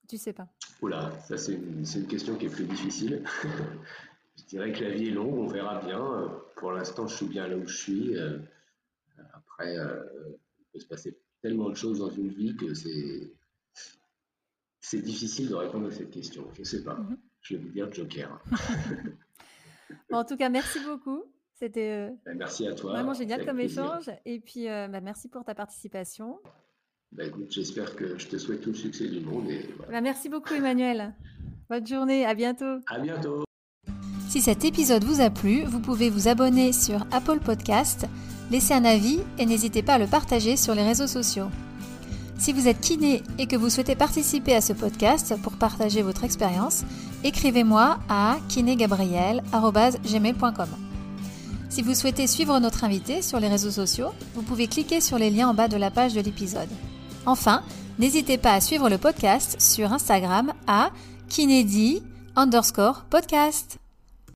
Tu sais pas Oula, ça c'est une, une, question qui est plus difficile. je dirais que la vie est longue, on verra bien. Pour l'instant, je suis bien là où je suis. Euh, après, euh, il peut se passer tellement de choses dans une vie que c'est c'est difficile de répondre à cette question. Je ne sais pas. Mhm. Je vais vous dire Joker. en tout cas, merci beaucoup. C'était euh, ben, merci à toi. vraiment génial comme échange. Et puis, euh, bah, merci pour ta participation. Bah, j'espère que je te souhaite tout le succès du monde. Et bah, merci beaucoup, Emmanuel. Bonne journée. À bientôt. À bientôt. Si cet épisode vous a plu, vous pouvez vous abonner sur Apple Podcast laissez un avis et n'hésitez pas à le partager sur les réseaux sociaux. Si vous êtes kiné et que vous souhaitez participer à ce podcast pour partager votre expérience, écrivez-moi à kinégabriel.gmail.com. Si vous souhaitez suivre notre invité sur les réseaux sociaux, vous pouvez cliquer sur les liens en bas de la page de l'épisode. Enfin, n'hésitez pas à suivre le podcast sur Instagram à kinédi underscore podcast.